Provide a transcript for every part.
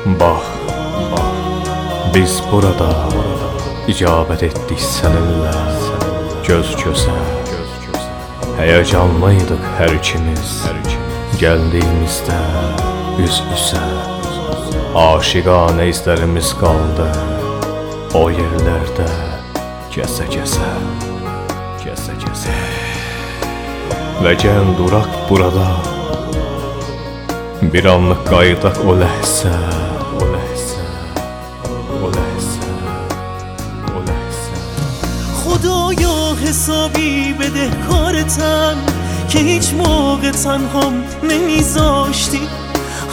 Bax, biz burada icabət etdik səninlə göz gözə. Həyəcanlıydıq hər ikimiz, gəldiyimizdə üz üzə. Aşiqanə izlərimiz qaldı o yerlərdə kəsə-kəsə, kəsə-kəsə. Və gəl duraq burada Bir anlıq qayıdaq o ləhsə, خدایا حسابی بده کارتم که هیچ موقع تنهام نمیذاشتی.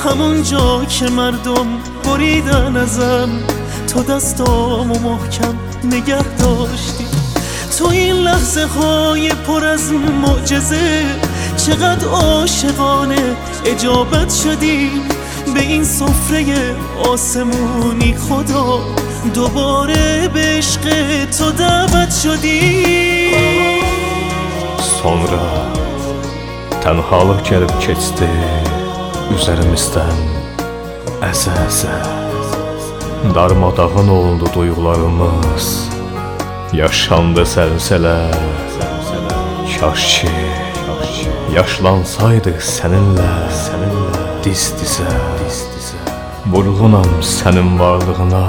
همون جا که مردم بریدن ازم تو دستامو محکم نگه داشتی. تو این لحظه های پر از معجزه چقدر عاشقانه اجابت شدی. به این سفره آسمونی خدا دوباره به عشق تو دعوت شدی Sonra tənhalıq gəlib keçdi üzərimizdən əsə-əsə. Darmadağın oldu duyğularımız. Yaşandı səlsələ. Kaş ki yaşlansaydıq səninlə, səninlə diz-dizə, diz-dizə. Vurğunam sənin varlığına.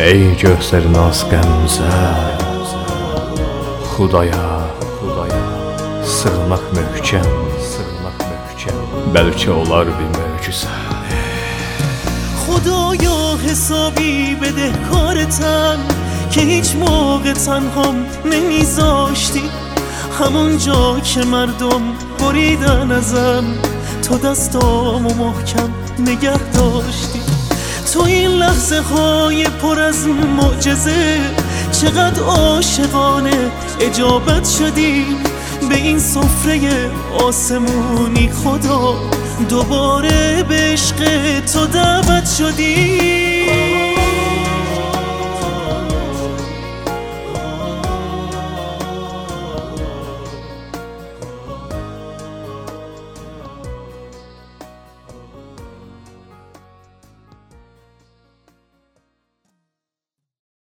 Ey gözlərin az qəmzə. Xudaya, Xudaya sığınaq möhkəm, sığınaq möhkəm. Bəlkə olar bir möcüzə. خدایا حسابی بده کارتم که هیچ موقع تنهام نمیذاشتی همون جا که مردم بریدن ازم تو دستامو محکم نگه داشتی. تو این لحظه های پر از معجزه چقدر عاشقانه اجابت شدی. به این سفره آسمونی خدا دوباره به عشق تو دعوت شدی.